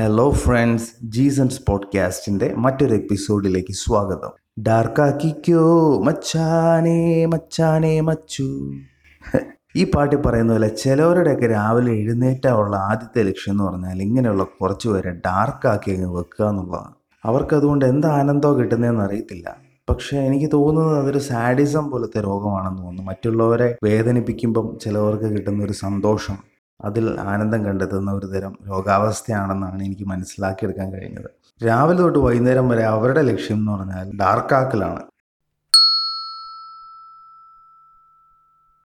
Hello friends ജീസൺസ് പോഡ്കാസ്റ്റിന്റെ മറ്റൊരു എപ്പിസോഡിലേക്ക് സ്വാഗതം. ഡാർക്കാക്കിക്കോ മച്ചാനേ മച്ചാനേ മച്ചു. ഈ പാട്ട് പറയുന്ന പോലെ ചിലവരുടെയൊക്കെ രാവിലെ എഴുന്നേറ്റാനുള്ള ആദ്യത്തെ ലക്ഷ്യം എന്ന് പറഞ്ഞാൽ ഇങ്ങനെയുള്ള കുറച്ച് പേരെ ഡാർക്കാക്കി അങ്ങ് വെക്കുക എന്നുള്ളതാണ്. അവർക്കതുകൊണ്ട് എന്ത് ആനന്ദമോ കിട്ടുന്നതെന്ന് അറിയത്തില്ല. പക്ഷേ എനിക്ക് തോന്നുന്നത് അതൊരു സാഡിസം പോലത്തെ രോഗമാണെന്ന് തോന്നുന്നു. മറ്റുള്ളവരെ വേദനിപ്പിക്കുമ്പം ചിലവർക്ക് കിട്ടുന്ന ഒരു സന്തോഷം. അതിൽ ആനന്ദം കണ്ടെത്തുന്ന ഒരു തരം രോഗാവസ്ഥയാണെന്നാണ് എനിക്ക് മനസ്സിലാക്കിയെടുക്കാൻ കഴിഞ്ഞത്. രാവിലെ തൊട്ട് വൈകുന്നേരം വരെ അവരുടെ ലക്ഷ്യം എന്ന് പറഞ്ഞാൽ ഡാർക്കാക്കലാണ്